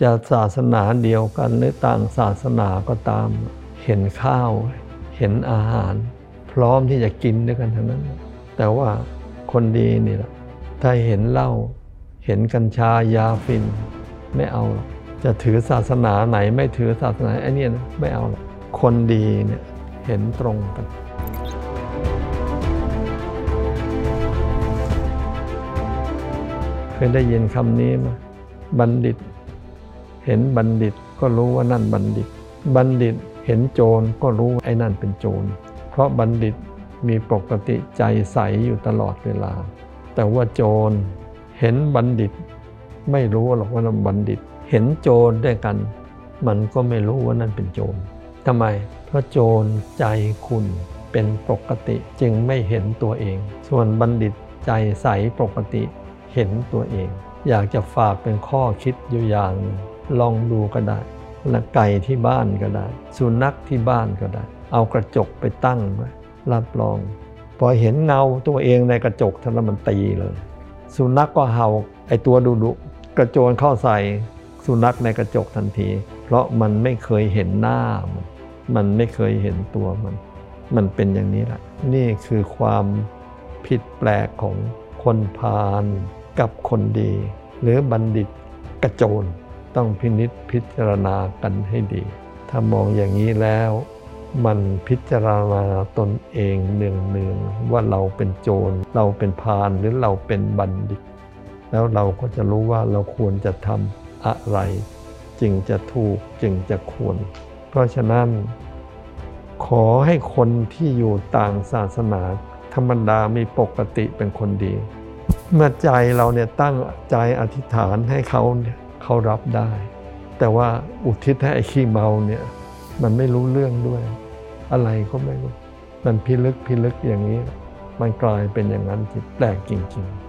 จะศาสนาเดียวกันหรือต่างศาสนาก็ตาม เห็นข้าว เห็นอาหาร พร้อมที่จะกินด้วยกันทั้งนั้น แต่ว่าคนดีนี่แหละถ้าเห็นเหล้าเห็นกัญชายาฟิน ไม่เอาหรอกจะถือศาสนาไหนไม่ถือศาสนาไอ้นี่นะไม่เอาหรอกคนดีเนี่ยเห็นตรงกันเคยได้ยินคำนี้ไหมบัณฑิต เห็นบัณฑิตก็รู้ว่านั่นบัณฑิต บัณฑิตเห็นโจรก็รู้ว่าไอ้นั่นเป็นโจร เพราะบัณฑิตมีปกติใจใสอยู่ตลอดเวลา แต่ว่าโจรเห็นบัณฑิต ไม่รู้หรอกว่านั่นบัณฑิต เห็นโจรด้วยกัน มันก็ไม่รู้ว่านั่นเป็นโจรทำไม เพราะโจรใจคุณเป็นปกติจึงไม่เห็นตัวเอง ส่วนบัณฑิตใจใสปกติเห็นตัวเอง อยากจะฝากเป็นข้อคิดอยู่อย่าง ลองดูก็ได้ละไก่ที่บ้านก็ได้ สุนัขที่บ้านก็ได้ เอากระจกไปตั้งไว้รับรอง พอเห็นเงาตัวเองในกระจกท่านมันตีเลย สุนัขก็เห่าไอตัวดุดุกระโจนเข้าใส่สุนัขในกระจกทันที เพราะมันไม่เคยเห็นหน้ามันมันไม่เคยเห็นตัวมัน มันเป็นอย่างนี้แหละนี่คือความผิดแปลกของคนพาลกับคนดี หรือบัณฑิตกระโจน ต้องพินิษพิจารณากันให้ดี ถ้ามองอย่างนี้แล้ว มันพิจารณาตนเองเนืองๆว่าเราเป็นโจร เราเป็นพาลหรือเราเป็นบัณฑิต แล้วเราก็จะรู้ว่าเราควรจะทำอะไร จึงจะถูกจึงจะควร เพราะฉะนั้น ขอให้คนที่อยู่ต่างศาสนา ธรรมดามีปกติเป็นคนดี เมื่อใจเราเนี่ยตั้งใจอธิษฐานให้เขาเนี่ย เขารับได้ แต่ว่าอุทิศให้ไอ้ขี้เมาเนี่ยมันไม่รู้เรื่องด้วย อะไรก็ไม่รู้ มันพิลึกพิลึกอย่างนี้ มันกลายเป็นอย่างนั้นที่แปลกจริง ๆ